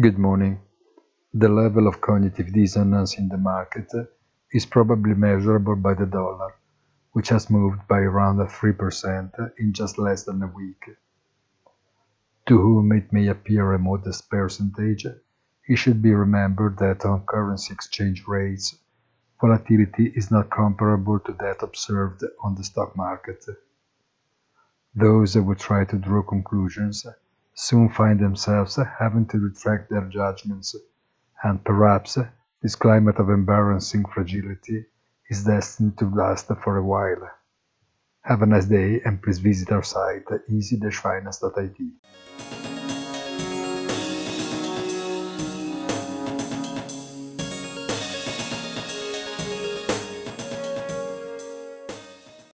Good morning. The level of cognitive dissonance in the market is probably measurable by the dollar, which has moved by around 3% in just less than a week. To whom it may appear a modest percentage, it should be remembered that on currency exchange rates, volatility is not comparable to that observed on the stock market. Those who try to draw conclusions soon find themselves having to retract their judgments, and perhaps this climate of embarrassing fragility is destined to last for a while. Have a nice day and please visit our site easy-finance.it.